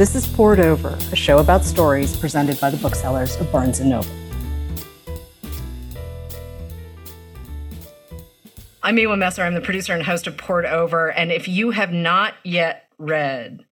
This is Poured Over, a show about stories presented by the booksellers of Barnes & Noble. I'm Miwa Messer. I'm the producer and host of Poured Over. And if you have not yet read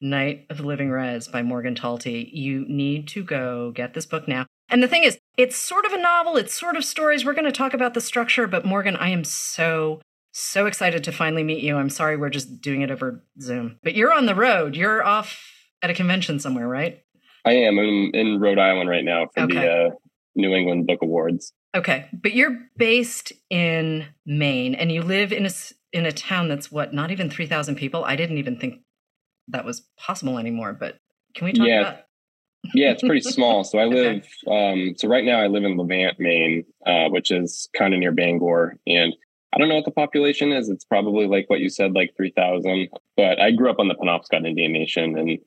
Night of the Living Rez by Morgan Talty, you need to go get this book now. And the thing is, it's sort of a novel, it's sort of stories. We're going to talk about the structure, but Morgan, I am so so excited to finally meet you. I'm sorry we're just doing it over Zoom. But you're on the road. You're off at a convention somewhere, right? I am. I'm in Rhode Island right now for okay. the uh, New England Book Awards. Okay, but you're based in Maine, and you live in a in a town that's what not even three thousand people. I didn't even think that was possible anymore. But can we talk yeah. about? yeah, it's pretty small. So I live. Okay. Um, so right now I live in Levant, Maine, uh, which is kind of near Bangor, and I don't know what the population is. It's probably like what you said, like 3,000. But I grew up on the Penobscot Indian Nation. And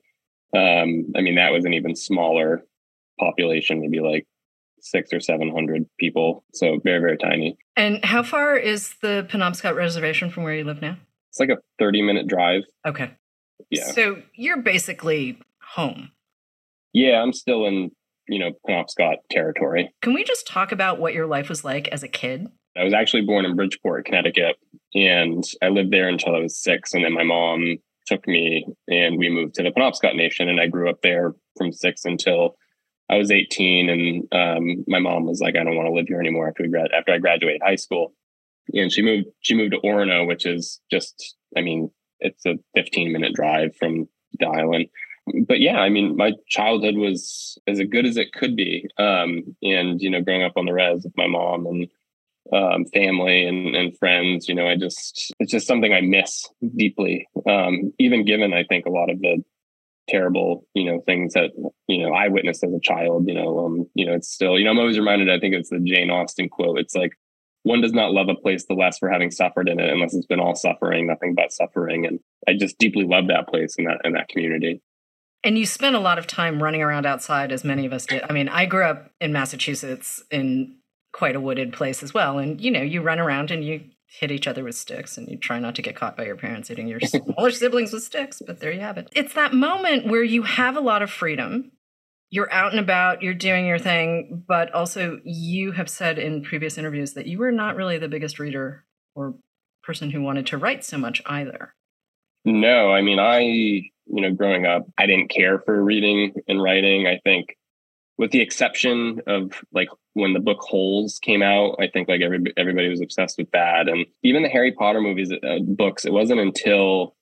um, I mean, that was an even smaller population, maybe like six or 700 people. So very, very tiny. And how far is the Penobscot Reservation from where you live now? It's like a 30 minute drive. Okay. Yeah. So you're basically home. Yeah, I'm still in, you know, Penobscot territory. Can we just talk about what your life was like as a kid? I was actually born in Bridgeport, Connecticut, and I lived there until I was six. And then my mom took me and we moved to the Penobscot Nation. And I grew up there from six until I was 18. And um, my mom was like, I don't want to live here anymore after, we grad- after I graduated high school. And she moved, she moved to Orono, which is just, I mean, it's a 15 minute drive from the island. But yeah, I mean, my childhood was as good as it could be. Um, and, you know, growing up on the res with my mom and um, family and, and friends. You know, I just, it's just something I miss deeply. Um, even given, I think, a lot of the terrible, you know, things that, you know, I witnessed as a child, you know, um, you know, it's still, you know, I'm always reminded, I think it's the Jane Austen quote. It's like, one does not love a place the less for having suffered in it unless it's been all suffering, nothing but suffering. And I just deeply love that place and that, and that community. And you spent a lot of time running around outside, as many of us did. I mean, I grew up in Massachusetts in quite a wooded place as well. And you know, you run around and you hit each other with sticks and you try not to get caught by your parents hitting your smaller siblings with sticks, but there you have it. It's that moment where you have a lot of freedom. You're out and about, you're doing your thing, but also you have said in previous interviews that you were not really the biggest reader or person who wanted to write so much either. No, I mean, I, you know, growing up, I didn't care for reading and writing. I think with the exception of like when the book Holes came out, I think like every, everybody was obsessed with that. And even the Harry Potter movies, uh, books, it wasn't until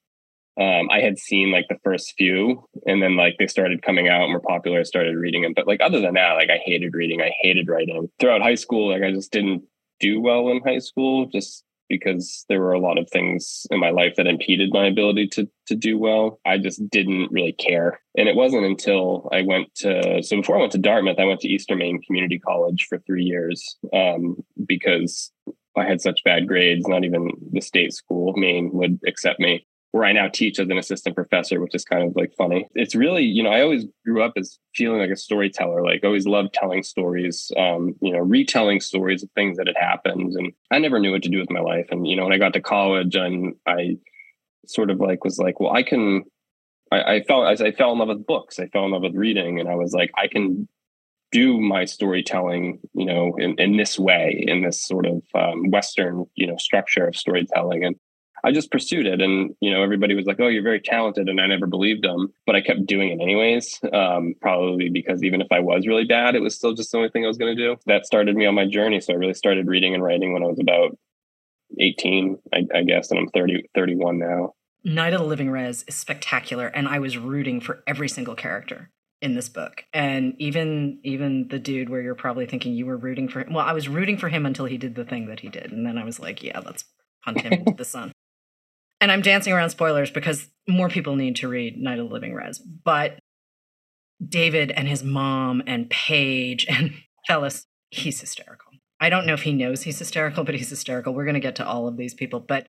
um, I had seen like the first few and then like they started coming out and were popular. I started reading them. But like other than that, like I hated reading, I hated writing. Throughout high school, like I just didn't do well in high school, just because there were a lot of things in my life that impeded my ability to to do well. I just didn't really care. And it wasn't until I went to so before I went to Dartmouth, I went to Eastern Maine Community College for three years um, because I had such bad grades. Not even the state school, Maine, would accept me where I now teach as an assistant professor, which is kind of like funny. It's really, you know, I always grew up as feeling like a storyteller, like always loved telling stories, um, you know, retelling stories of things that had happened. And I never knew what to do with my life. And, you know, when I got to college and I sort of like was like, well, I can, I, I felt as I fell in love with books, I fell in love with reading. And I was like, I can do my storytelling, you know, in, in this way, in this sort of um, Western, you know, structure of storytelling. And I just pursued it. And, you know, everybody was like, oh, you're very talented. And I never believed them, but I kept doing it anyways. Um, probably because even if I was really bad, it was still just the only thing I was going to do. That started me on my journey. So I really started reading and writing when I was about 18, I, I guess. And I'm 30, 31 now. Night of the Living Rez is spectacular. And I was rooting for every single character in this book and even even the dude where you're probably thinking you were rooting for him well i was rooting for him until he did the thing that he did and then i was like yeah let's hunt him into the sun and I'm dancing around spoilers because more people need to read Night of the Living Rez. But David and his mom and Paige and Fellis, he's hysterical. I don't know if he knows he's hysterical, but he's hysterical. We're going to get to all of these people. But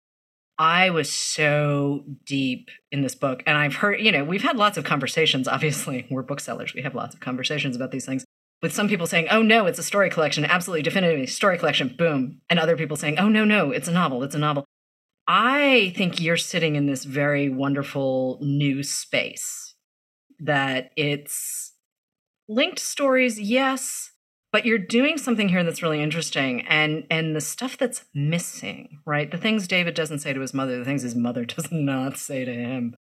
I was so deep in this book. And I've heard, you know, we've had lots of conversations. Obviously, we're booksellers. We have lots of conversations about these things with some people saying, oh no, it's a story collection, absolutely definitively story collection, boom. And other people saying, oh no, no, it's a novel, it's a novel. I think you're sitting in this very wonderful new space that it's linked stories, yes, but you're doing something here that's really interesting and and the stuff that's missing right? The things david doesn't say to his mother the things his mother does not say to him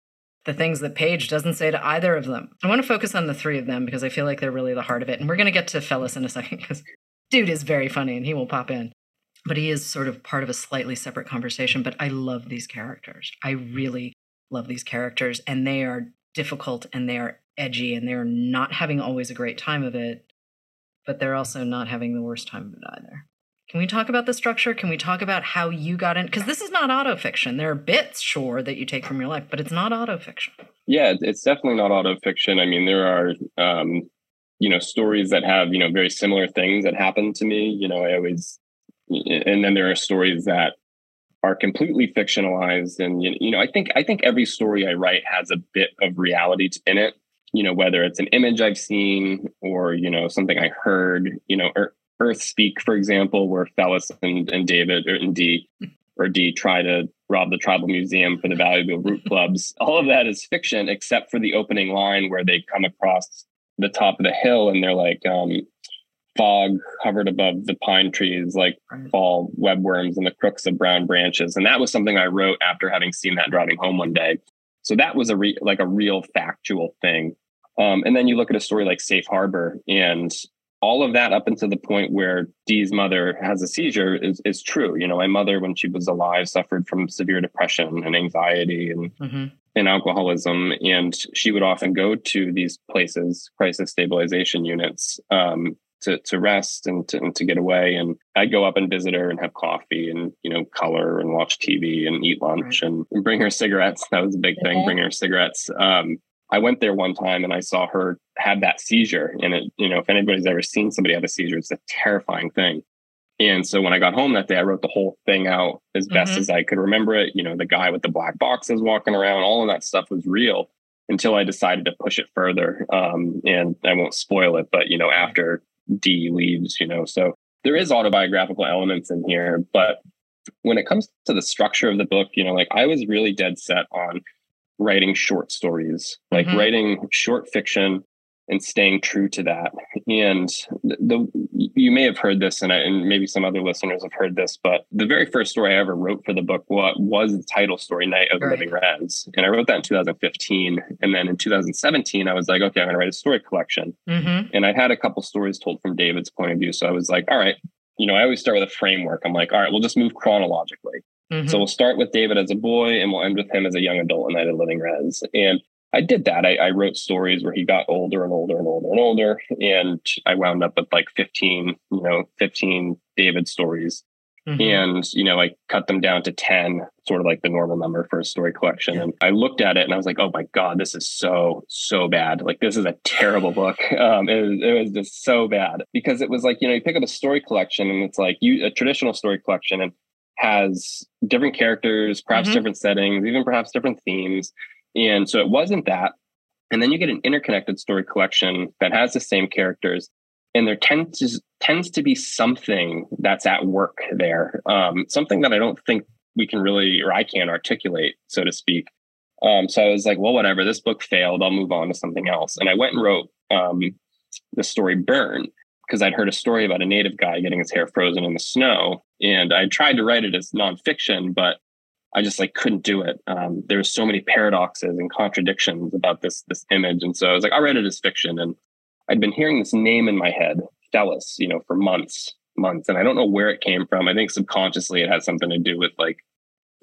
the things that paige doesn't say to either of them. I want to focus on the three of them because i feel like they're really the heart of it and we're going to get to Fellis in a second because dude is very funny and he will pop in. But he is sort of part of a slightly separate conversation but i love these characters. I really love these characters and they are difficult and they are edgy and they're not having always a great time of it but they're also not having the worst time of it either. Can we talk about the structure? Can we talk about how you got in? Because this is not autofiction. There are bits, sure, that you take from your life, but it's not autofiction. Yeah, it's definitely not autofiction. I mean, there are, um, you know, stories that have, you know, very similar things that happen to me. You know, I always, and then there are stories that are completely fictionalized. And, you know, I think, I think every story I write has a bit of reality in it you know whether it's an image i've seen or you know something i heard you know earth speak for example where Fellis and, and david or and d or d try to rob the tribal museum for the valuable root clubs. All of that is fiction except for the opening line where they come across the top of the hill and they're like um, fog hovered above the pine trees like fall webworms and the crooks of brown branches. And that was something i wrote after having seen that driving home one day. So that was a re- like a real factual thing um, and then you look at a story like Safe Harbor, and all of that up until the point where Dee's mother has a seizure is, is true. You know, my mother, when she was alive, suffered from severe depression and anxiety and, mm-hmm. and alcoholism. And she would often go to these places, crisis stabilization units, um, to, to rest and to, and to get away. And I'd go up and visit her and have coffee and, you know, color and watch TV and eat lunch right. and, and, bring her cigarettes. That was a big thing, bring her cigarettes. Um, I went there one time and I saw her have that seizure. And it, you know, if anybody's ever seen somebody have a seizure, it's a terrifying thing. And so when I got home that day, I wrote the whole thing out as best mm-hmm. as I could remember it. You know, the guy with the black boxes walking around, all of that stuff was real until I decided to push it further. Um, and I won't spoil it, but you know, after D leaves, you know, so there is autobiographical elements in here, but when it comes to the structure of the book, you know, like I was really dead set on writing short stories, like mm-hmm. writing short fiction and staying true to that. And the, the you may have heard this, and, I, and maybe some other listeners have heard this, but the very first story I ever wrote for the book was, was the title story, Night of the right. Living Rez. And I wrote that in 2015. And then in 2017, I was like, okay, I'm going to write a story collection. Mm-hmm. And I had a couple stories told from David's point of view. So I was like, all right, you know, I always start with a framework. I'm like, all right, we'll just move chronologically. Mm-hmm. So we'll start with David as a boy and we'll end with him as a young adult in Night of Living Rez. And I did that. I, I, wrote stories where he got older and older and older and older. And I wound up with like 15, you know, 15 David stories. Mm-hmm. And, you know, I cut them down to 10, sort of like the normal number for a story collection. Yeah. And I looked at it and I was like, oh my God, this is so, so bad. Like, this is a terrible book. Um, it, was, it was just so bad because it was like, you know, you pick up a story collection and it's like you, a traditional story collection. And has different characters, perhaps mm-hmm. different settings, even perhaps different themes. And so it wasn't that. And then you get an interconnected story collection that has the same characters. And there tends to, tends to be something that's at work there, um, something that I don't think we can really, or I can't articulate, so to speak. Um, so I was like, well, whatever, this book failed. I'll move on to something else. And I went and wrote um, the story Burn, because I'd heard a story about a native guy getting his hair frozen in the snow, and I tried to write it as nonfiction, but I just like couldn't do it. Um, there was so many paradoxes and contradictions about this this image, and so I was like, I'll write it as fiction. And I'd been hearing this name in my head, Fellis, you know, for months, months, and I don't know where it came from. I think subconsciously it had something to do with like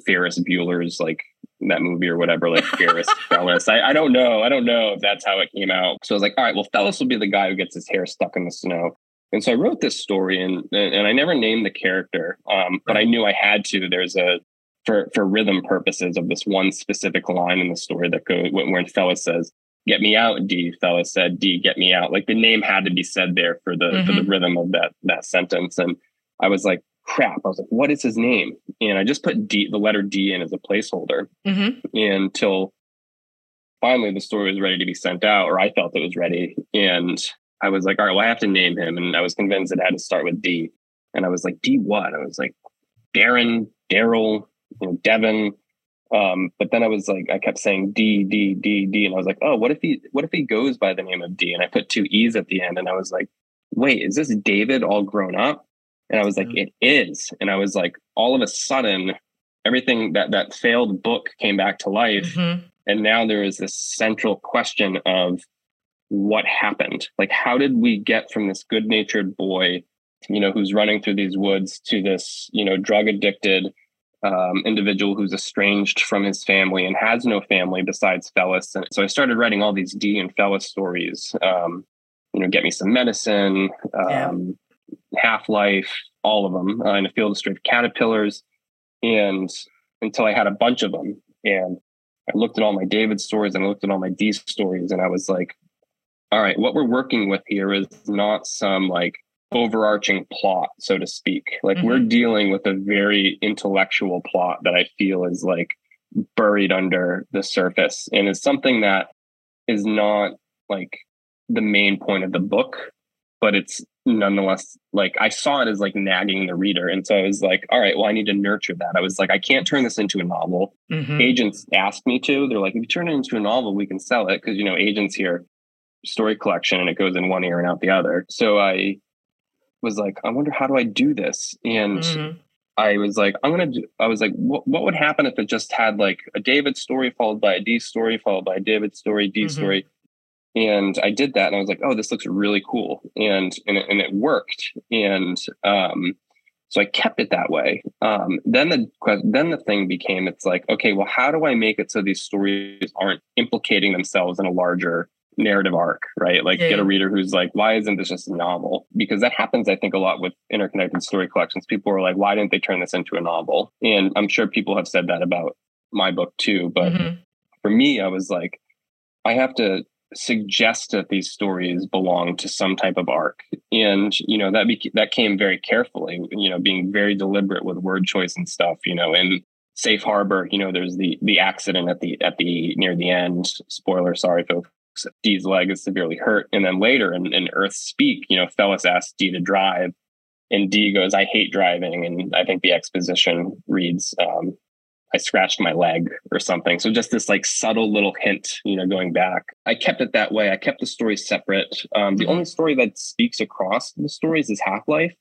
Ferris Bueller's like that movie or whatever, like Ferris Fellis. I, I don't know. I don't know if that's how it came out. So I was like, all right, well, Fellis will be the guy who gets his hair stuck in the snow. And so I wrote this story and and I never named the character, um, but I knew I had to. There's a for for rhythm purposes of this one specific line in the story that goes when Fellis says, "Get me out, D." Fellis said, "D, get me out." Like the name had to be said there for the mm-hmm. for the mm-hmm. rhythm of that that sentence. And I was like, crap. I was like, what is his name? And I just put D, the letter D in as a placeholder mm-hmm. until finally the story was ready to be sent out, or I felt it was ready. And I was like, all right, well, I have to name him. And I was convinced it had to start with D. And I was like, D what? I was like, Darren, Daryl, you know, Devin. Um, but then I was like, I kept saying D, D, D, D. And I was like, oh, what if he, what if he goes by the name of D? And I put two E's at the end. And I was like, wait, is this David all grown up? And I was like, mm-hmm. it is. And I was like, all of a sudden, everything that that failed book came back to life. Mm-hmm. And now there is this central question of what happened? Like, how did we get from this good natured boy, you know, who's running through these woods to this, you know, drug addicted um, individual who's estranged from his family and has no family besides Fellis? And so I started writing all these D and Fellis stories. Um, you know, get me some medicine, um, yeah. Half Life, all of them uh, in a field of straight caterpillars, and until I had a bunch of them. And I looked at all my David stories and I looked at all my D stories, and I was like, all right, what we're working with here is not some like overarching plot, so to speak. Like mm-hmm. we're dealing with a very intellectual plot that I feel is like buried under the surface and is something that is not like the main point of the book, but it's nonetheless like I saw it as like nagging the reader. And so I was like, all right, well, I need to nurture that. I was like, I can't turn this into a novel. Mm-hmm. Agents asked me to. They're like, if you turn it into a novel, we can sell it. Cause you know, agents here story collection and it goes in one ear and out the other. So I was like, I wonder how do I do this? And mm-hmm. I was like, I'm gonna do. I was like, what, what would happen if it just had like a David story followed by a D story followed by a David story, D mm-hmm. story, and I did that, and I was like, oh, this looks really cool, and and it, and it worked, and um, so I kept it that way. Um, then the then the thing became, it's like, okay, well, how do I make it so these stories aren't implicating themselves in a larger narrative arc, right? Like yeah. get a reader who's like, why isn't this just a novel? Because that happens, I think, a lot with interconnected story collections. People are like, why didn't they turn this into a novel? And I'm sure people have said that about my book too. But mm-hmm. for me, I was like, I have to suggest that these stories belong to some type of arc and you know that be- that came very carefully you know being very deliberate with word choice and stuff you know and safe harbor you know there's the the accident at the at the near the end spoiler sorry folks Dee's leg is severely hurt. And then later in, in Earth Speak, you know, Fellis asks Dee to drive, and Dee goes, I hate driving. And I think the exposition reads, um, I scratched my leg or something. So just this like subtle little hint, you know, going back. I kept it that way. I kept the stories separate. Um, the mm-hmm. only story that speaks across the stories is Half Life,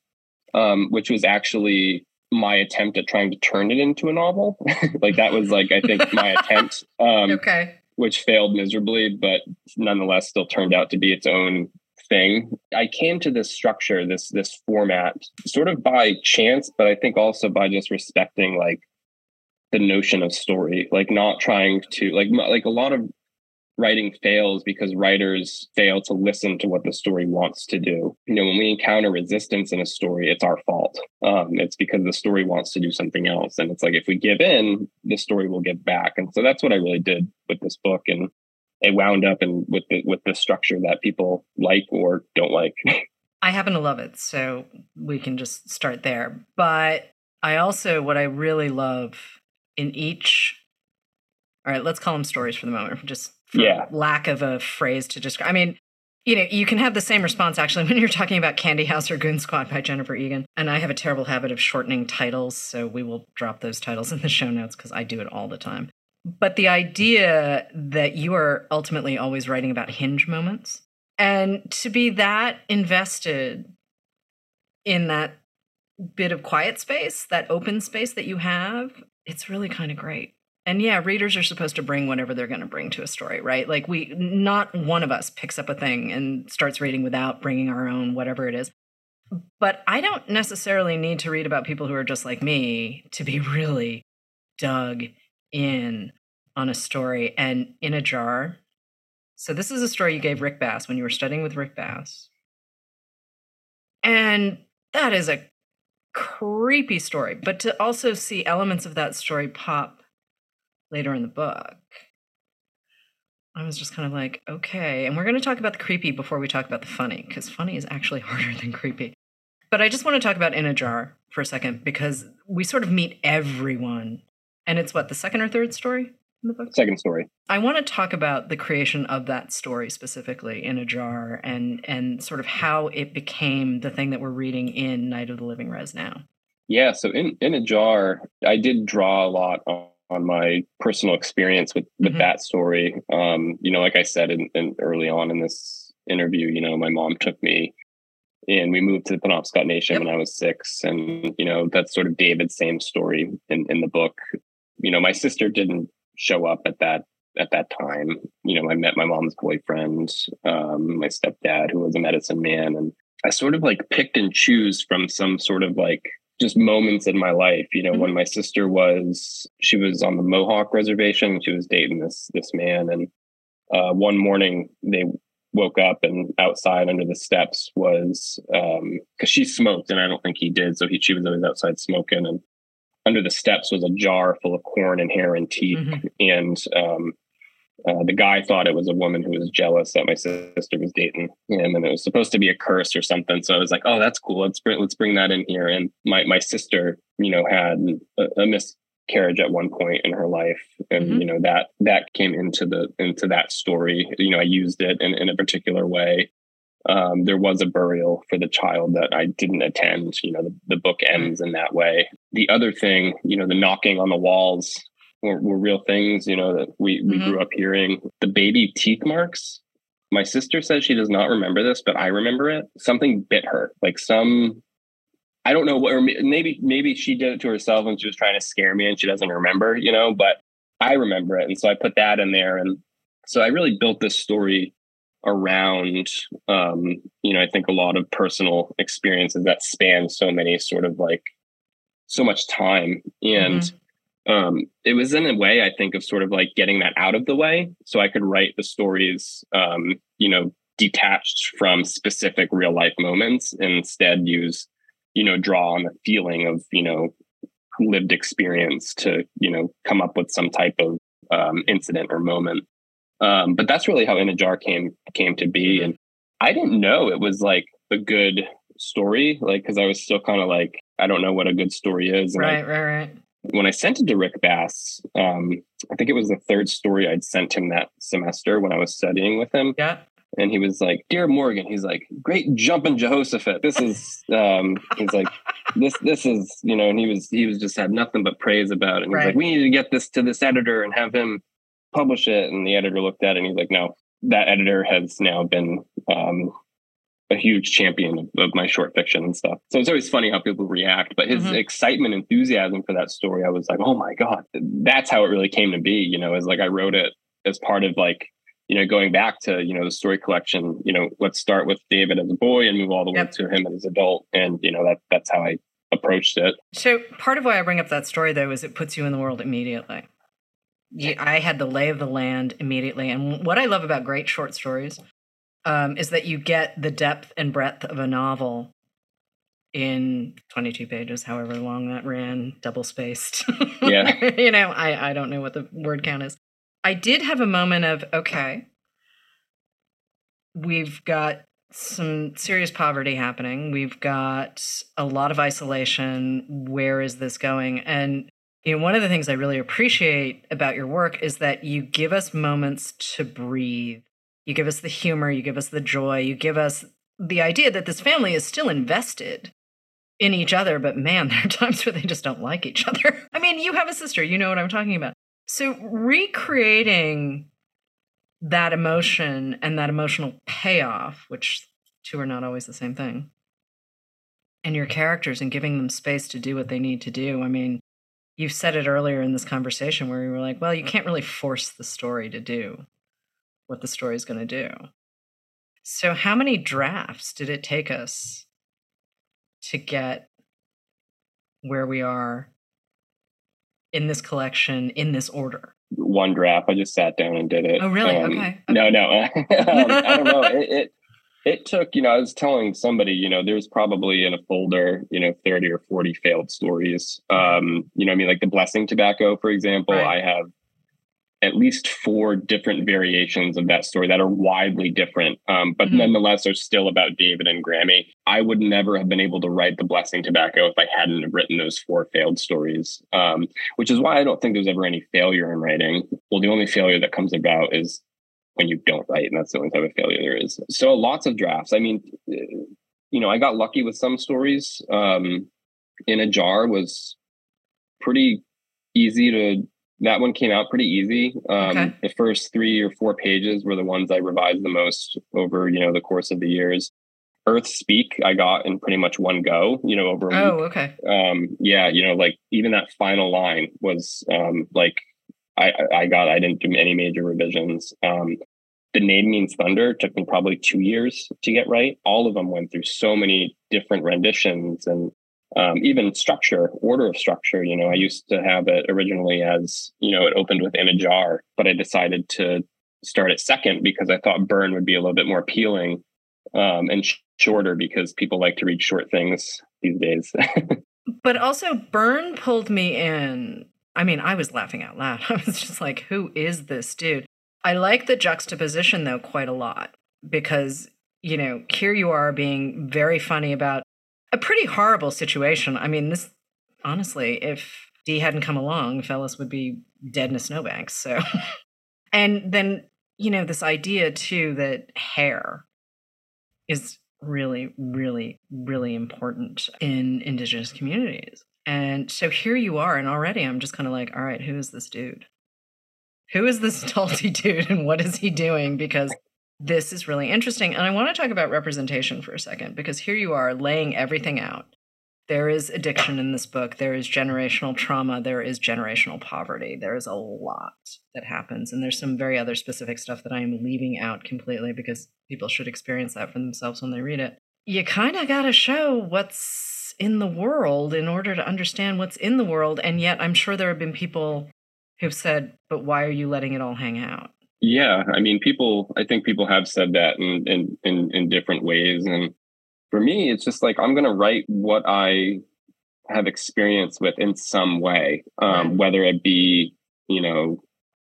um, which was actually my attempt at trying to turn it into a novel. like that was like I think my attempt. Um, okay which failed miserably, but nonetheless still turned out to be its own thing. I came to this structure, this this format, sort of by chance, but I think also by just respecting like the notion of story, like not trying to like like a lot of writing fails because writers fail to listen to what the story wants to do. You know, when we encounter resistance in a story, it's our fault. Um, it's because the story wants to do something else. And it's like if we give in, the story will give back. And so that's what I really did with this book. And it wound up and with the with the structure that people like or don't like. I happen to love it, so we can just start there. But I also what I really love in each all right, let's call them stories for the moment, just yeah. lack of a phrase to describe. I mean, you know, you can have the same response actually when you're talking about Candy House or Goon Squad by Jennifer Egan. And I have a terrible habit of shortening titles, so we will drop those titles in the show notes because I do it all the time. But the idea that you are ultimately always writing about hinge moments and to be that invested in that bit of quiet space, that open space that you have, it's really kind of great and yeah readers are supposed to bring whatever they're going to bring to a story right? Like we not one of us picks up a thing and starts reading without bringing our own whatever it is. But i don't necessarily need to read about people who are just like me to be really dug in on a story and in a jar. So this is a story you gave rick bass when you were studying with rick bass. And that is a creepy story but to also see elements of that story pop later in the book. I was just kind of like, okay. And we're going to talk about the creepy before we talk about the funny, because funny is actually harder than creepy. But I just want to talk about In a Jar for a second, because we sort of meet everyone. And it's what, the second or third story in the book? Second story. I want to talk about the creation of that story specifically, In a Jar, and, and sort of how it became the thing that we're reading in Night of the Living Rez now. Yeah, so in, in a jar, I did draw a lot on my personal experience with with mm-hmm. that story. Um, you know, like I said in, in, early on in this interview, you know, my mom took me and we moved to the Penobscot Nation yep. when I was six, and you know that's sort of David's same story in in the book. You know, my sister didn't show up at that at that time. You know, I met my mom's boyfriend, um, my stepdad, who was a medicine man, and I sort of like picked and choose from some sort of like just moments in my life. You know, mm-hmm. when my sister was she was on the Mohawk reservation, she was dating this this man, and uh, one morning they woke up and outside under the steps was because um, she smoked and I don't think he did, so he she was always outside smoking and under the steps was a jar full of corn and hair and teeth mm-hmm. and um, uh, the guy thought it was a woman who was jealous that my sister was dating him, and it was supposed to be a curse or something. So I was like, "Oh, that's cool. Let's bring let's bring that in here." And my my sister, you know, had a, a miscarriage at one point in her life, and mm-hmm. you know that that came into the into that story. You know, I used it in in a particular way. Um, there was a burial for the child that I didn't attend. You know, the, the book mm-hmm. ends in that way. The other thing, you know, the knocking on the walls were, were real things, you know, that we, we mm-hmm. grew up hearing. The baby teeth marks. My sister says she does not remember this, but I remember it. Something bit her, like some, I don't know what, or maybe, maybe she did it to herself and she was trying to scare me and she doesn't remember, you know, but I remember it. And so I put that in there. And so I really built this story around um, you know i think a lot of personal experiences that span so many sort of like so much time and mm-hmm um, it was in a way I think of sort of like getting that out of the way, so I could write the stories, um, you know, detached from specific real life moments, and instead use, you know, draw on the feeling of you know lived experience to you know come up with some type of um, incident or moment. Um, but that's really how In a Jar came came to be, mm-hmm. and I didn't know it was like a good story, like because I was still kind of like I don't know what a good story is. right, I, right, right when I sent it to Rick Bass, um, I think it was the third story I'd sent him that semester when I was studying with him. Yeah. And he was like, "Dear Morgan," he's like, "Great jumping Jehoshaphat." This is, um, he's like, "This, this is," you know. And he was, he was just had nothing but praise about it. And he's right. like, "We need to get this to this editor and have him publish it." And the editor looked at it and he's like, "No, that editor has now been um, a huge champion of, my short fiction and stuff. So it's always funny how people react. But his mm-hmm. excitement, enthusiasm for that story, I was like, oh my God, that's how it really came to be. You know, as like I wrote it as part of like, you know, going back to, you know, the story collection, you know, let's start with David as a boy and move all the yep. way to him as an adult. And, you know, that that's how I approached it. So part of why I bring up that story though is it puts you in the world immediately. I had the lay of the land immediately. And what I love about great short stories um, is that you get the depth and breadth of a novel in 22 pages, however long that ran, double spaced. Yeah. you know, I, I don't know what the word count is. I did have a moment of, okay, we've got some serious poverty happening. We've got a lot of isolation. Where is this going? And you know, one of the things I really appreciate about your work is that you give us moments to breathe you give us the humor, you give us the joy, you give us the idea that this family is still invested in each other, but man, there are times where they just don't like each other. I mean, you have a sister, you know what I'm talking about. So recreating that emotion and that emotional payoff, which two are not always the same thing, and your characters and giving them space to do what they need to do. I mean, you've said it earlier in this conversation where you were like, well, you can't really force the story to do what the story is going to do. So, how many drafts did it take us to get where we are in this collection in this order? One draft. I just sat down and did it. Oh, really? Um, okay. okay. No, no. um, I don't know. It, it it took. You know, I was telling somebody. You know, there's probably in a folder. You know, thirty or forty failed stories. Um, you know, I mean, like the blessing tobacco, for example. Right. I have at least four different variations of that story that are widely different, um, but mm-hmm. nonetheless are still about David and Grammy. I would never have been able to write The Blessing Tobacco if I hadn't written those four failed stories, um, which is why I don't think there's ever any failure in writing. Well, the only failure that comes about is when you don't write, and that's the only type of failure there is. So lots of drafts. I mean, you know, I got lucky with some stories. Um, in a jar was pretty easy to that one came out pretty easy. Um, Okay. The first three or four pages were the ones I revised the most over, you know, the course of the years. Earth Speak, I got in pretty much one go, you know, over a week. Oh, okay. um yeah you know like even that final line was um like i I- i got i didn't do any major revisions um the name means thunder took me probably two years to get right all of them went through so many different renditions and um, even structure order of structure you know i used to have it originally as you know it opened with in a jar but i decided to start it second because i thought burn would be a little bit more appealing um, and sh- shorter because people like to read short things these days But also, Burn pulled me in. I mean, I was laughing out loud. I was just like, who is this dude? I like the juxtaposition, though, quite a lot because, you know, here you are being very funny about a pretty horrible situation. I mean, this, honestly, if Dee hadn't come along, Fellis would be dead in a snowbank. So, and then, you know, this idea, too, that hair is really, really, really important in Indigenous communities. And so here you are, and already I'm just kind of like, all right, who is this dude? Who is this Talty dude, and what is he doing? Because this is really interesting. And I want to talk about representation for a second, because here you are laying everything out. There is addiction in this book. There is generational trauma. There is generational poverty. There is a lot that happens. And there's some very other specific stuff that I am leaving out completely because people should experience that for themselves when they read it. You kind of got to show what's in the world in order to understand what's in the world. And yet, I'm sure there have been people who've said, but why are you letting it all hang out? Yeah, I mean, people. I think people have said that in in in, in different ways, and for me, it's just like I'm going to write what I have experience with in some way, um, whether it be you know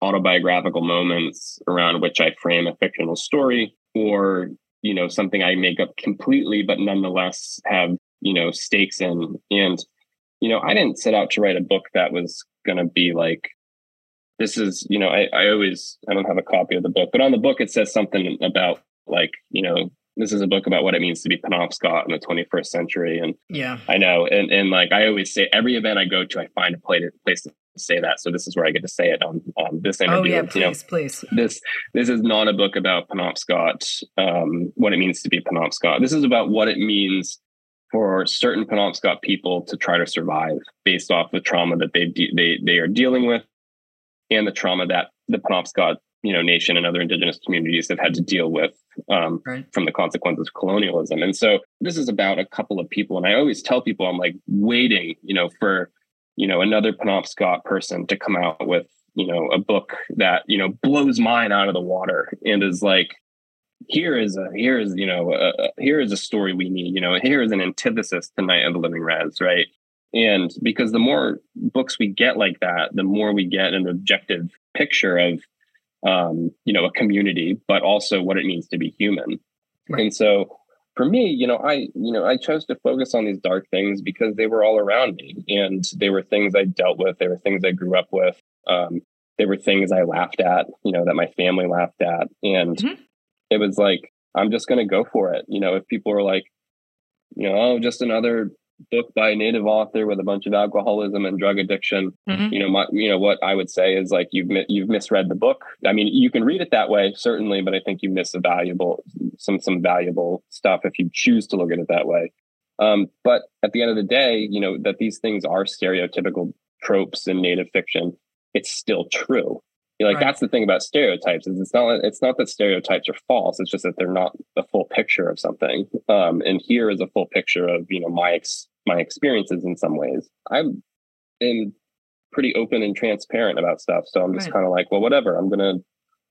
autobiographical moments around which I frame a fictional story, or you know something I make up completely, but nonetheless have you know stakes in. And you know, I didn't set out to write a book that was going to be like this is you know I, I always i don't have a copy of the book but on the book it says something about like you know this is a book about what it means to be penobscot in the 21st century and Yeah. i know and, and like i always say every event i go to i find a place, to say that so this is where i get to say it on, on this interview Oh, yeah, you know, please, please. this this is not a book about penobscot um, what it means to be penobscot this is about what it means for certain penobscot people to try to survive based off the trauma that they de- they they are dealing with and the trauma that the penobscot you know nation and other indigenous communities have had to deal with um, Right. from the consequences of colonialism and so this is about a couple of people and i always tell people i'm like waiting you know for you know another penobscot person to come out with you know a book that you know blows mine out of the water and is like here is a here is you know a, here is a story we need you know here is an antithesis to night of the living rez right and because the more books we get like that the more we get an objective picture of um you know a community but also what it means to be human Right. and so for me you know i you know i chose to focus on these dark things because they were all around me and they were things i dealt with they were things i grew up with um they were things i laughed at you know that my family laughed at and Mhm. it was like i'm just going to go for it you know if people are like you know oh just another book by a native author with a bunch of alcoholism and drug addiction Mhm. you know my you know what i would say is like you've mi- you've misread the book i mean you can read it that way certainly but i think you miss a valuable some some valuable stuff if you choose to look at it that way um, but at the end of the day you know that these things are stereotypical tropes in native fiction it's still true like Right. that's the thing about stereotypes is it's not it's not that stereotypes are false it's just that they're not the full picture of something um, and here is a full picture of you know my ex my experiences in some ways. I'm am pretty open and transparent about stuff. So i'm just Right. kind of like well whatever i'm gonna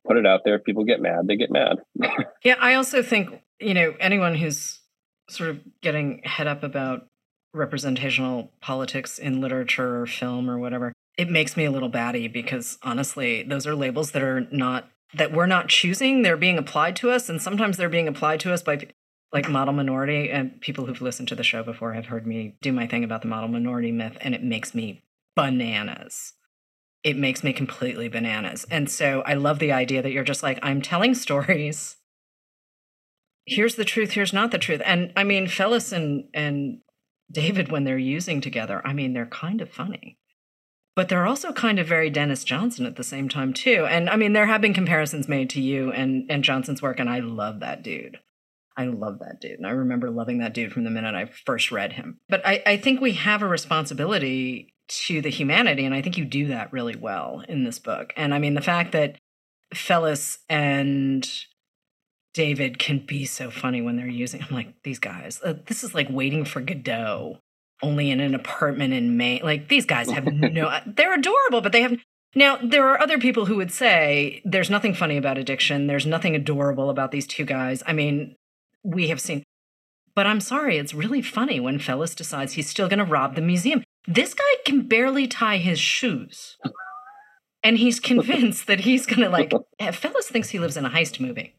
put it out there. If people get mad they get mad. Yeah, I also think, you know, anyone who's sort of getting head up about representational politics in literature or film or whatever, it makes me a little batty because honestly, those are labels that are not that we're not choosing, they're being applied to us and sometimes they're being applied to us by like model minority and people who've listened to the show before have heard me do my thing about the model minority myth and it makes me bananas it makes me completely bananas. And so I love the idea that you're just like, I'm telling stories. Here's the truth, here's not the truth. And I mean, Fellis and, and David, when they're using together, I mean, they're kind of funny. but they're also kind of very Denis Johnson at the same time too. And I mean, there have been comparisons made to you and and Johnson's work, and I love that dude. I love that dude. And I remember loving that dude from the minute I first read him. But I, I think we have a responsibility to the humanity, and I think you do that really well in this book. And I mean, the fact that Fellis and David can be so funny when they're using. I'm like, these guys, uh, this is like waiting for Godot only in an apartment in Maine. Like these guys have no, they're adorable, but they have. Now, there are other people who would say there's nothing funny about addiction. There's nothing adorable about these two guys. I mean, we have seen, but I'm sorry, it's really funny when Fellis decides he's still going to rob the museum. This guy can barely tie his shoes. And he's convinced that he's going to like, eh, Fellis thinks he lives in a heist movie.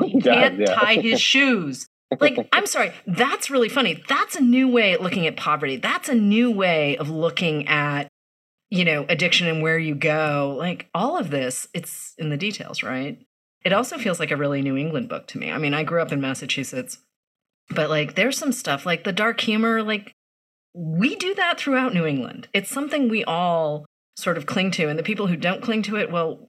He can't yeah. tie his shoes like i'm sorry that's really funny that's a new way of looking at poverty that's a new way of looking at you know addiction and where you go like all of this it's in the details right it also feels like a really new england book to me i mean i grew up in massachusetts but like there's some stuff like the dark humor like we do that throughout new england it's something we all sort of cling to and the people who don't cling to it well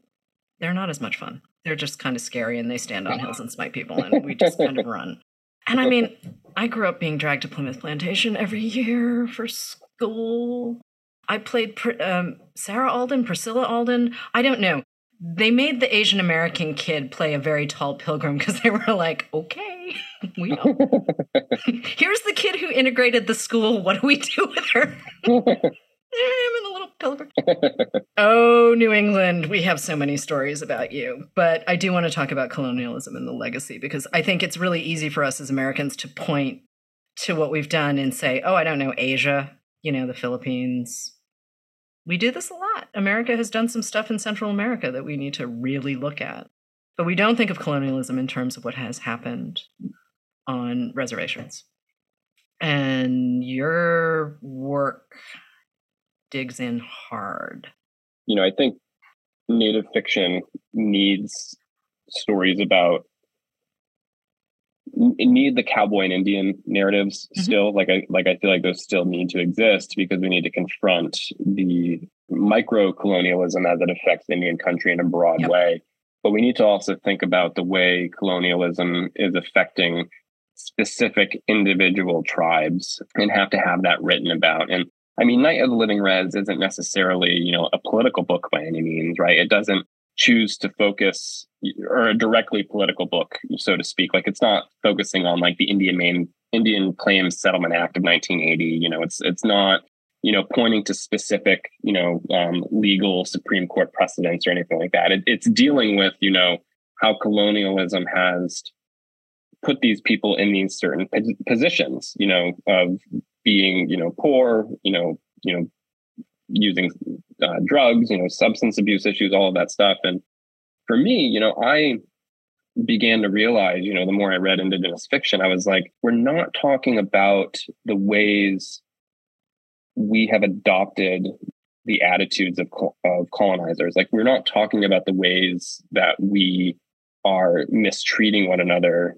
they're not as much fun they're just kind of scary and they stand on hills and smite people and we just kind of run and I mean, I grew up being dragged to Plymouth Plantation every year for school. I played um, Sarah Alden, Priscilla Alden. I don't know. They made the Asian American kid play a very tall pilgrim because they were like, okay, we know. Here's the kid who integrated the school. What do we do with her? I'm in a little pilgrim. oh, New England, we have so many stories about you. But I do want to talk about colonialism and the legacy because I think it's really easy for us as Americans to point to what we've done and say, oh, I don't know, Asia, you know, the Philippines. We do this a lot. America has done some stuff in Central America that we need to really look at. But we don't think of colonialism in terms of what has happened on reservations. And your work digs in hard. You know, I think native fiction needs stories about need the cowboy and Indian narratives mm-hmm. still. Like I like I feel like those still need to exist because we need to confront the micro colonialism as it affects Indian country in a broad yep. way. But we need to also think about the way colonialism is affecting specific individual tribes and have to have that written about. And I mean, Night of the Living Rez isn't necessarily, you know, a political book by any means, right? It doesn't choose to focus or a directly political book, so to speak. Like it's not focusing on like the Indian Maine Indian Claims Settlement Act of 1980. You know, it's it's not you know pointing to specific you know um, legal Supreme Court precedents or anything like that. It, it's dealing with you know how colonialism has put these people in these certain positions, you know, of being you know poor you know you know using uh, drugs you know substance abuse issues all of that stuff. And for me you know i began to realize you know the more i read indigenous fiction i was like we're not talking about the ways we have adopted the attitudes of, of colonizers. Like we're not talking about the ways that we are mistreating one another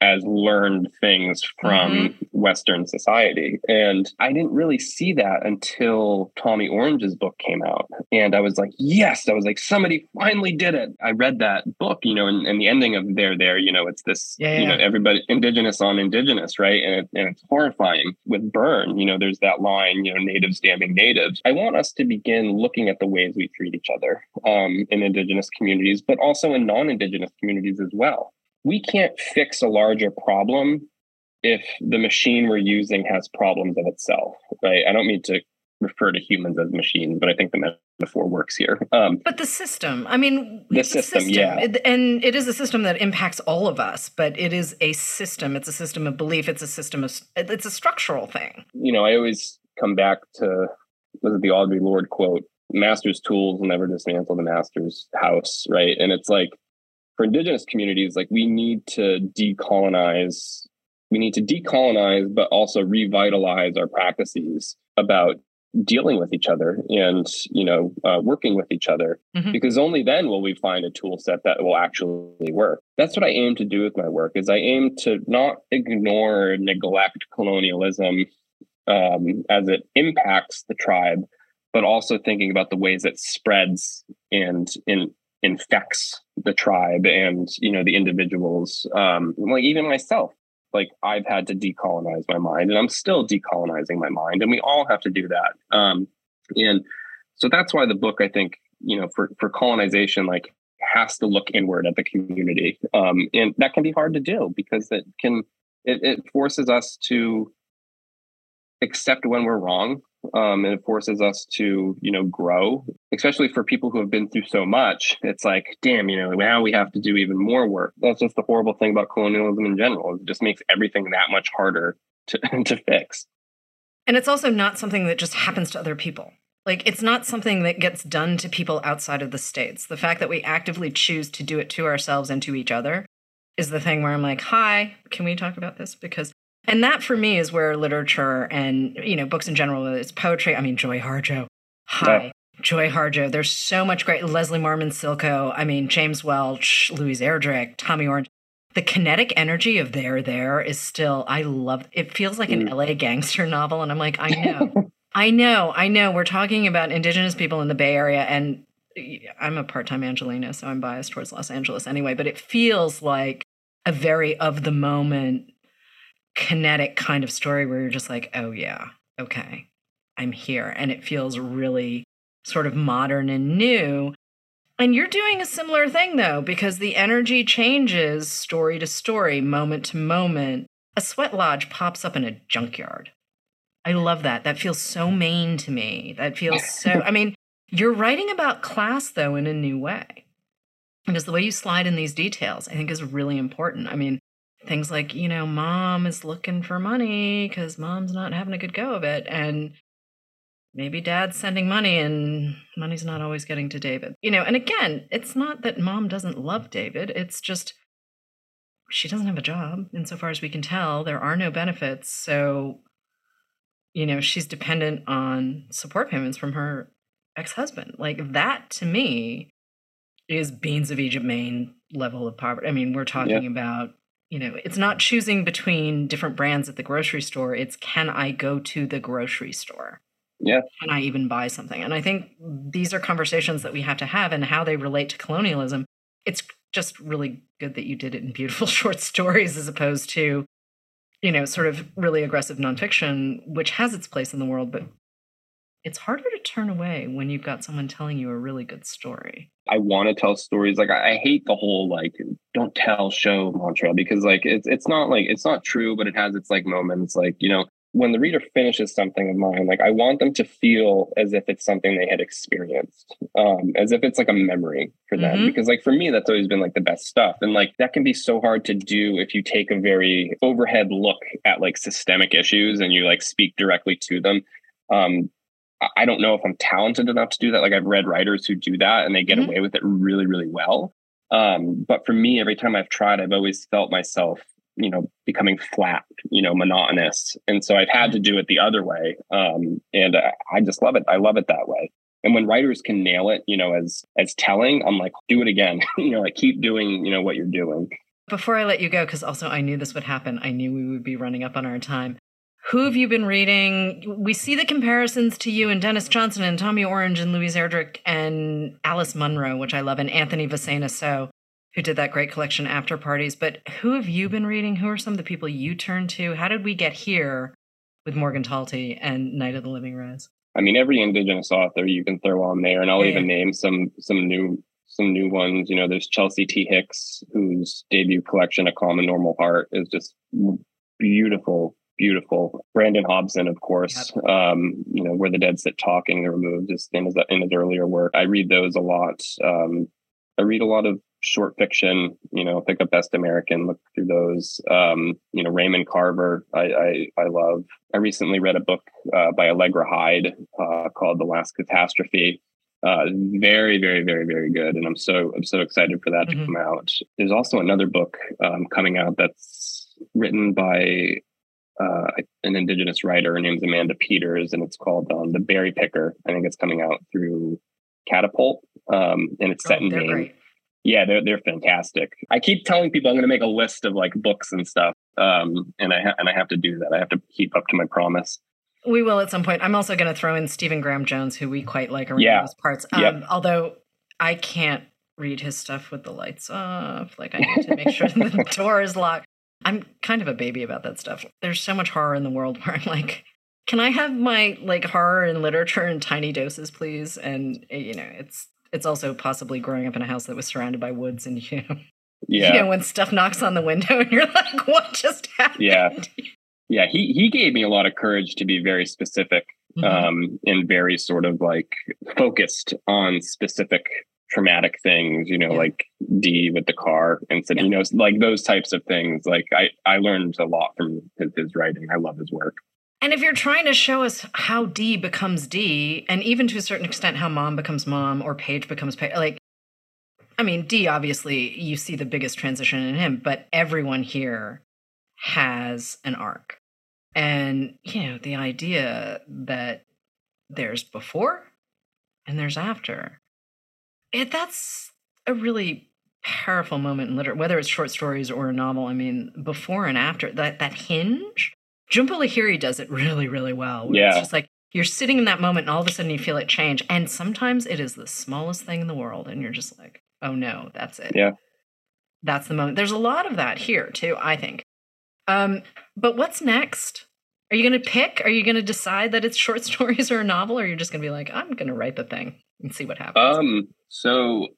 as learned things from mm-hmm. Western society. And I didn't really see that until Tommy Orange's book came out. And I was like, yes, I was like, somebody finally did it. I read that book, you know, and, and the ending of There, There, you know, it's this, yeah, yeah. you know, everybody indigenous on indigenous, right? And, it, and it's horrifying with Burn, you know, there's that line, you know, natives damning natives. I want us to begin looking at the ways we treat each other um, in indigenous communities, but also in non indigenous communities as well we can't fix a larger problem if the machine we're using has problems of itself, right? I don't mean to refer to humans as machines, but I think the metaphor works here. Um, but the system, I mean, the system, system, yeah. It, and it is a system that impacts all of us, but it is a system. It's a system of belief. It's a system of, it's a structural thing. You know, I always come back to, was it the Audre Lorde quote? Master's tools will never dismantle the master's house, right? And it's like, for indigenous communities like we need to decolonize we need to decolonize but also revitalize our practices about dealing with each other and you know uh, working with each other mm-hmm. because only then will we find a tool set that will actually work that's what i aim to do with my work is i aim to not ignore neglect colonialism um, as it impacts the tribe but also thinking about the ways it spreads and in infects the tribe and you know the individuals um like even myself. Like i've had to decolonize my mind and i'm still decolonizing my mind and we all have to do that. Um and so that's why the book i think you know for for colonization like has to look inward at the community. Um and that can be hard to do because it can it, it forces us to accept when we're wrong um, and it forces us to you know grow. Especially for people who have been through so much it's like damn you know now we have to do even more work. That's just the horrible thing about colonialism in general it just makes everything that much harder to, to fix. And it's also not something that just happens to other people. Like it's not something that gets done to people outside of the states. The fact that we actively choose to do it to ourselves and to each other is the thing where i'm like hi can we talk about this? Because and that for me is where literature and, you know, books in general, it's poetry. I mean, Joy Harjo. Hi. Yeah. Joy Harjo. There's so much great. Leslie Marmon Silko. I mean, James Welch, Louise Erdrich, Tommy Orange. The kinetic energy of There There is still, I love it. feels like an mm. LA gangster novel. And I'm like, I know. I know. I know. We're talking about indigenous people in the Bay Area. And I'm a part time Angeleno, so I'm biased towards Los Angeles anyway. But it feels like a very of the moment kinetic kind of story where you're just like, oh, yeah, okay, I'm here. And it feels really sort of modern and new. And you're doing a similar thing, though, because the energy changes story to story, moment to moment. A sweat lodge pops up in a junkyard. I love that. That feels so Maine to me. That feels so, I mean, you're writing about class, though, in a new way. Because the way you slide in these details, I think, is really important. I mean, things like, you know, mom is looking for money because mom's not having a good go of it. And maybe dad's sending money and money's not always getting to David. You know, and again, it's not that mom doesn't love David, it's just she doesn't have a job, insofar as we can tell. There are no benefits. So, you know, she's dependent on support payments from her ex husband. Like that to me is Beans of Egypt, Maine level of poverty. I mean, we're talking yeah. about you know, it's not choosing between different brands at the grocery store. It's can I go to the grocery store? Yeah. Can I even buy something? And I think these are conversations that we have to have and how they relate to colonialism. It's just really good that you did it in beautiful short stories as opposed to, you know, sort of really aggressive nonfiction, which has its place in the world, but it's harder to turn away when you've got someone telling you a really good story. I want to tell stories. Like I, I, hate the whole like don't tell show mantra because like it's it's not like it's not true, but it has its like moments. Like you know when the reader finishes something of mine, like I want them to feel as if it's something they had experienced, um, as if it's like a memory for them. Mm-hmm. Because like for me, that's always been like the best stuff, and like that can be so hard to do if you take a very overhead look at like systemic issues and you like speak directly to them. Um, I don't know if I'm talented enough to do that. Like I've read writers who do that and they get mm-hmm. away with it really, really well. Um, but for me, every time I've tried, I've always felt myself, you know, becoming flat, you know, monotonous. And so I've had to do it the other way. Um, and I, I just love it. I love it that way. And when writers can nail it, you know, as as telling, I'm like, do it again. you know, like keep doing, you know, what you're doing. Before I let you go, because also I knew this would happen. I knew we would be running up on our time. Who have you been reading? We see the comparisons to you and Denis Johnson and Tommy Orange and Louise Erdrich and Alice Munro, which I love, and Anthony Veasna So, who did that great collection After Parties. But who have you been reading? Who are some of the people you turn to? How did we get here with Morgan Talty and Night of the Living Rez? I mean, every indigenous author you can throw on there, and I'll yeah. even name some some new some new ones. You know, there's Chelsea T. Hicks, whose debut collection, A Calm and Normal Heart, is just beautiful, beautiful. Brandon Hobson, of course, um, you know, Where the Dead Sit Talking, The Removed is in his, in his earlier work. I read those a lot. Um, I read a lot of short fiction, you know, pick up Best American, look through those. Um, you know, Raymond Carver, I, I, I love. I recently read a book uh, by Allegra Hyde uh, called The Last Catastrophe. Uh, very, very, very, very good, and I'm so I'm so excited for that mm-hmm. to come out. There's also another book um, coming out that's written by uh, an indigenous writer. Her name's Amanda Peters, and it's called um, The Berry Picker. I think it's coming out through Catapult, um, and it's set oh, in Maine. Great. Yeah, they're they're fantastic. I keep telling people I'm going to make a list of like books and stuff, um, and I ha- and I have to do that. I have to keep up to my promise. We will at some point. I'm also going to throw in Stephen Graham Jones, who we quite like around Yeah. those parts. Um, Yep. Although I can't read his stuff with the lights off. Like I need to make sure the door is locked. I'm kind of a baby about that stuff. There's so much horror in the world where I'm like, can I have my like horror and literature in tiny doses, please? And uh, you know, it's it's also possibly growing up in a house that was surrounded by woods and you know, Yeah. you know when stuff knocks on the window and you're like, what just happened? Yeah. Yeah. He he gave me a lot of courage to be very specific Mhm. um, and very sort of like focused on specific traumatic things, you know, Yeah. like D with the car incident, you know, like those types of things. Like I, I learned a lot from his, his writing. I love his work. And if you're trying to show us how D becomes D, and even to a certain extent how mom becomes mom or Paige becomes Paige, like, I mean, D obviously you see the biggest transition in him, but everyone here has an arc. And, you know, the idea that there's before and there's after, it, that's a really powerful moment in literature, whether it's short stories or a novel. I mean, before and after, that, that hinge Jhumpa Lahiri does it really, really well. Yeah, It's just like you're sitting in that moment and all of a sudden you feel it change. And sometimes it is the smallest thing in the world. And you're just like, oh no, that's it. Yeah. That's the moment. There's a lot of that here too, I think. Um, but what's next? Are you going to pick? Are you going to decide that it's short stories or a novel? Or you're just going to be like, I'm going to write the thing and see what happens? Um, so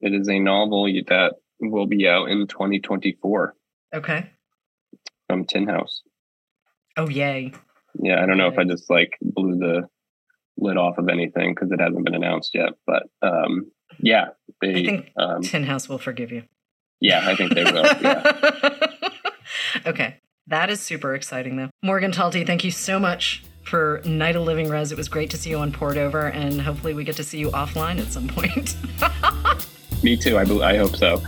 it is a novel that will be out in 2024 okay. from Tin House. Oh, yay. Yeah, I don't know if I just like blew the lid off of anything because it hasn't been announced yet. But um, yeah, they. I think um, Tin House will forgive you. yeah, I think they will. Yeah. okay. That is super exciting, though. Morgan Talty, thank you so much for Night of Living Rez. It was great to see you on Poured Over, and hopefully we get to see you offline at some point. Me too. I, I hope so.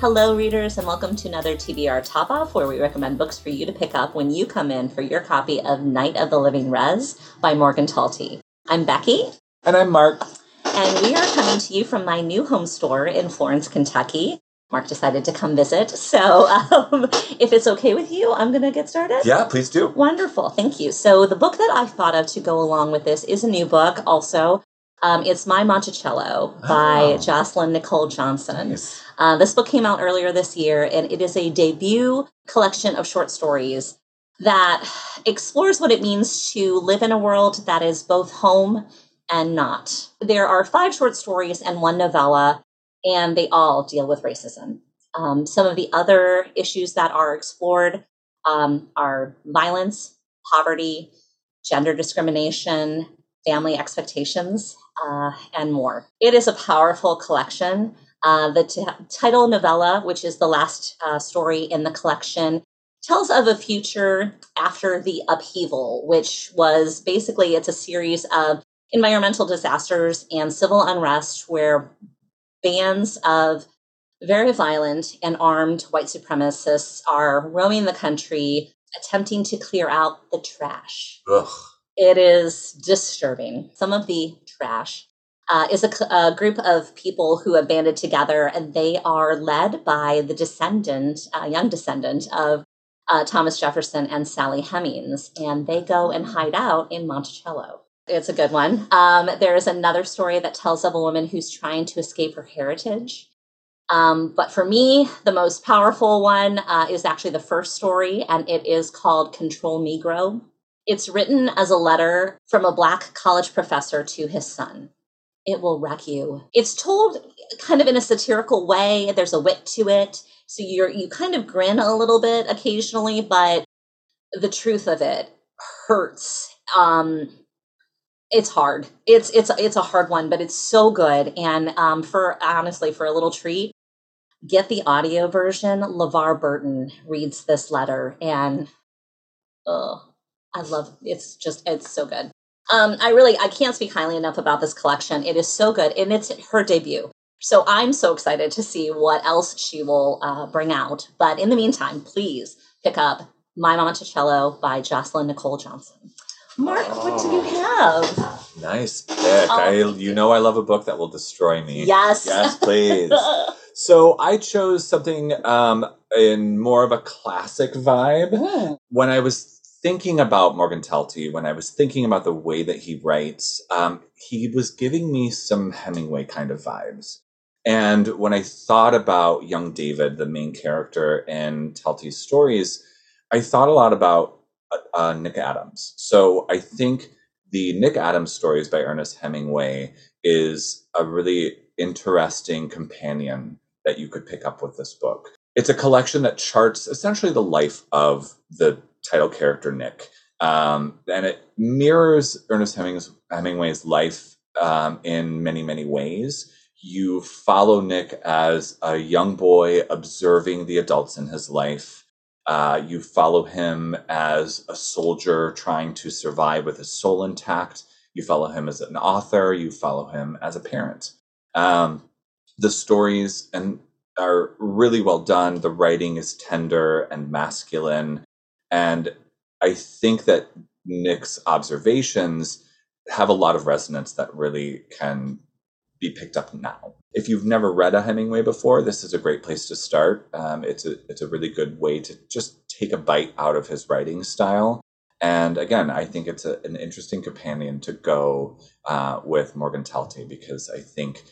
Hello, readers, and welcome to another TBR Top Off, where we recommend books for you to pick up when you come in for your copy of Night of the Living Rez by Morgan Talty. I'm Becky, And I'm Mark. and we are coming to you from my new home store in Florence, Kentucky. Mark decided to come visit, so um, if it's okay with you, I'm going to get started. Yeah, please do. Wonderful, thank you. So the book that I thought of to go along with this is a new book. Also, um, it's My Monticello by Oh. Jocelyn Nicole Johnson. Nice. Uh, this book came out earlier this year, and it is a debut collection of short stories that explores what it means to live in a world that is both home and not. There are five short stories and one novella, and they all deal with racism. Um, some of the other issues that are explored um, are violence, poverty, gender discrimination, family expectations, uh, and more. It is a powerful collection. Uh, the t- title novella, which is the last uh, story in the collection, tells of a future after the upheaval, which was basically it's a series of environmental disasters and civil unrest where bands of very violent and armed white supremacists are roaming the country attempting to clear out the trash. Ugh. It is disturbing. Some of the trash uh, is a group of people who have banded together, and they are led by the descendant, uh, young descendant of uh, Thomas Jefferson and Sally Hemings, and they go and hide out in Monticello. It's a good one. Um, there is another story that tells of a woman who's trying to escape her heritage. Um, but for me, the most powerful one uh, is actually the first story, and it is called Control Negro. It's written as a letter from a black college professor to his son. It will wreck you. It's told kind of in a satirical way. There's a wit to it. So you're you kind of grin a little bit occasionally, but the truth of it hurts. Um it's hard. It's it's it's a hard one, but it's so good. And um for honestly, for a little treat, get the audio version. LeVar Burton reads this letter and oh I love it's just it's so good. Um, I really I can't speak highly enough about this collection. It is so good, and it's her debut. So I'm so excited to see what else she will uh, bring out. But in the meantime, please pick up My Monticello by Jocelyn Nicole Johnson. Mark, what do you have? Nice pick. Oh, I, you you. know I love a book that will destroy me. Yes. Yes, please. so I chose something um, in more of a classic vibe. Mm. When I was thinking about Morgan Talty, when I was thinking about the way that he writes, um, he was giving me some Hemingway kind of vibes. And when I thought about young David, the main character in Talty's stories, I thought a lot about uh, uh, Nick Adams. So I think the Nick Adams stories by Ernest Hemingway is a really interesting companion that you could pick up with this book. It's a collection that charts essentially the life of the title character Nick, um, and it mirrors Ernest Hemingway's, Hemingway's life um, in many, many ways. You follow Nick as a young boy observing the adults in his life. Uh, you follow him as a soldier trying to survive with his soul intact. You follow him as an author. You follow him as a parent. Um, the stories and are really well done. The writing is tender and masculine, and I think that Nick's observations have a lot of resonance that really can be picked up now. If you've never read a Hemingway before, this is a great place to start. Um, it's a it's a really good way to just take a bite out of his writing style. And again, I think it's a, an interesting companion to go uh, with Morgan Talty because I think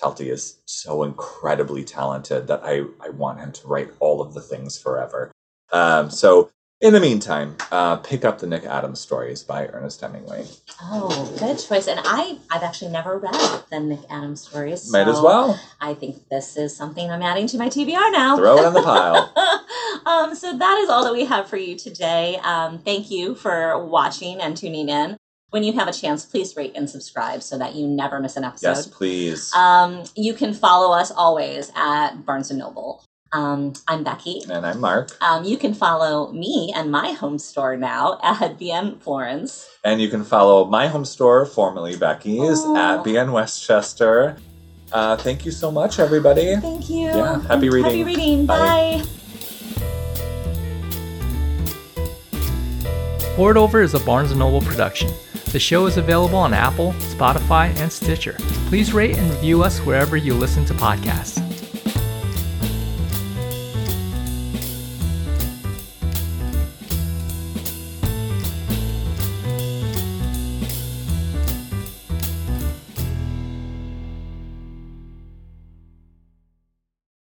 Talty is so incredibly talented that I, I want him to write all of the things forever. Um, so in the meantime, uh, pick up the Nick Adams stories by Ernest Hemingway. Oh, good choice. And I, I've actually never read the Nick Adams stories. Might as well I think this is something I'm adding to my TBR now. throw it in the pile. um, so that is all that we have for you today. Um, thank you for watching and tuning in. When you have a chance, please rate and subscribe so that you never miss an episode. yes, please. Um, you can follow us always at Barnes and Noble. Um, I'm Becky. and I'm Mark. Um, you can follow me and my home store now at BN Florence. And you can follow my home store, formerly Becky's, Oh. at BN Westchester. Uh, thank you so much, everybody. Thank you. Yeah, happy reading. Happy reading. Bye. Bye. Poured Over is a Barnes & Noble production. The show is available on Apple, Spotify, and Stitcher. Please rate and review us wherever you listen to podcasts.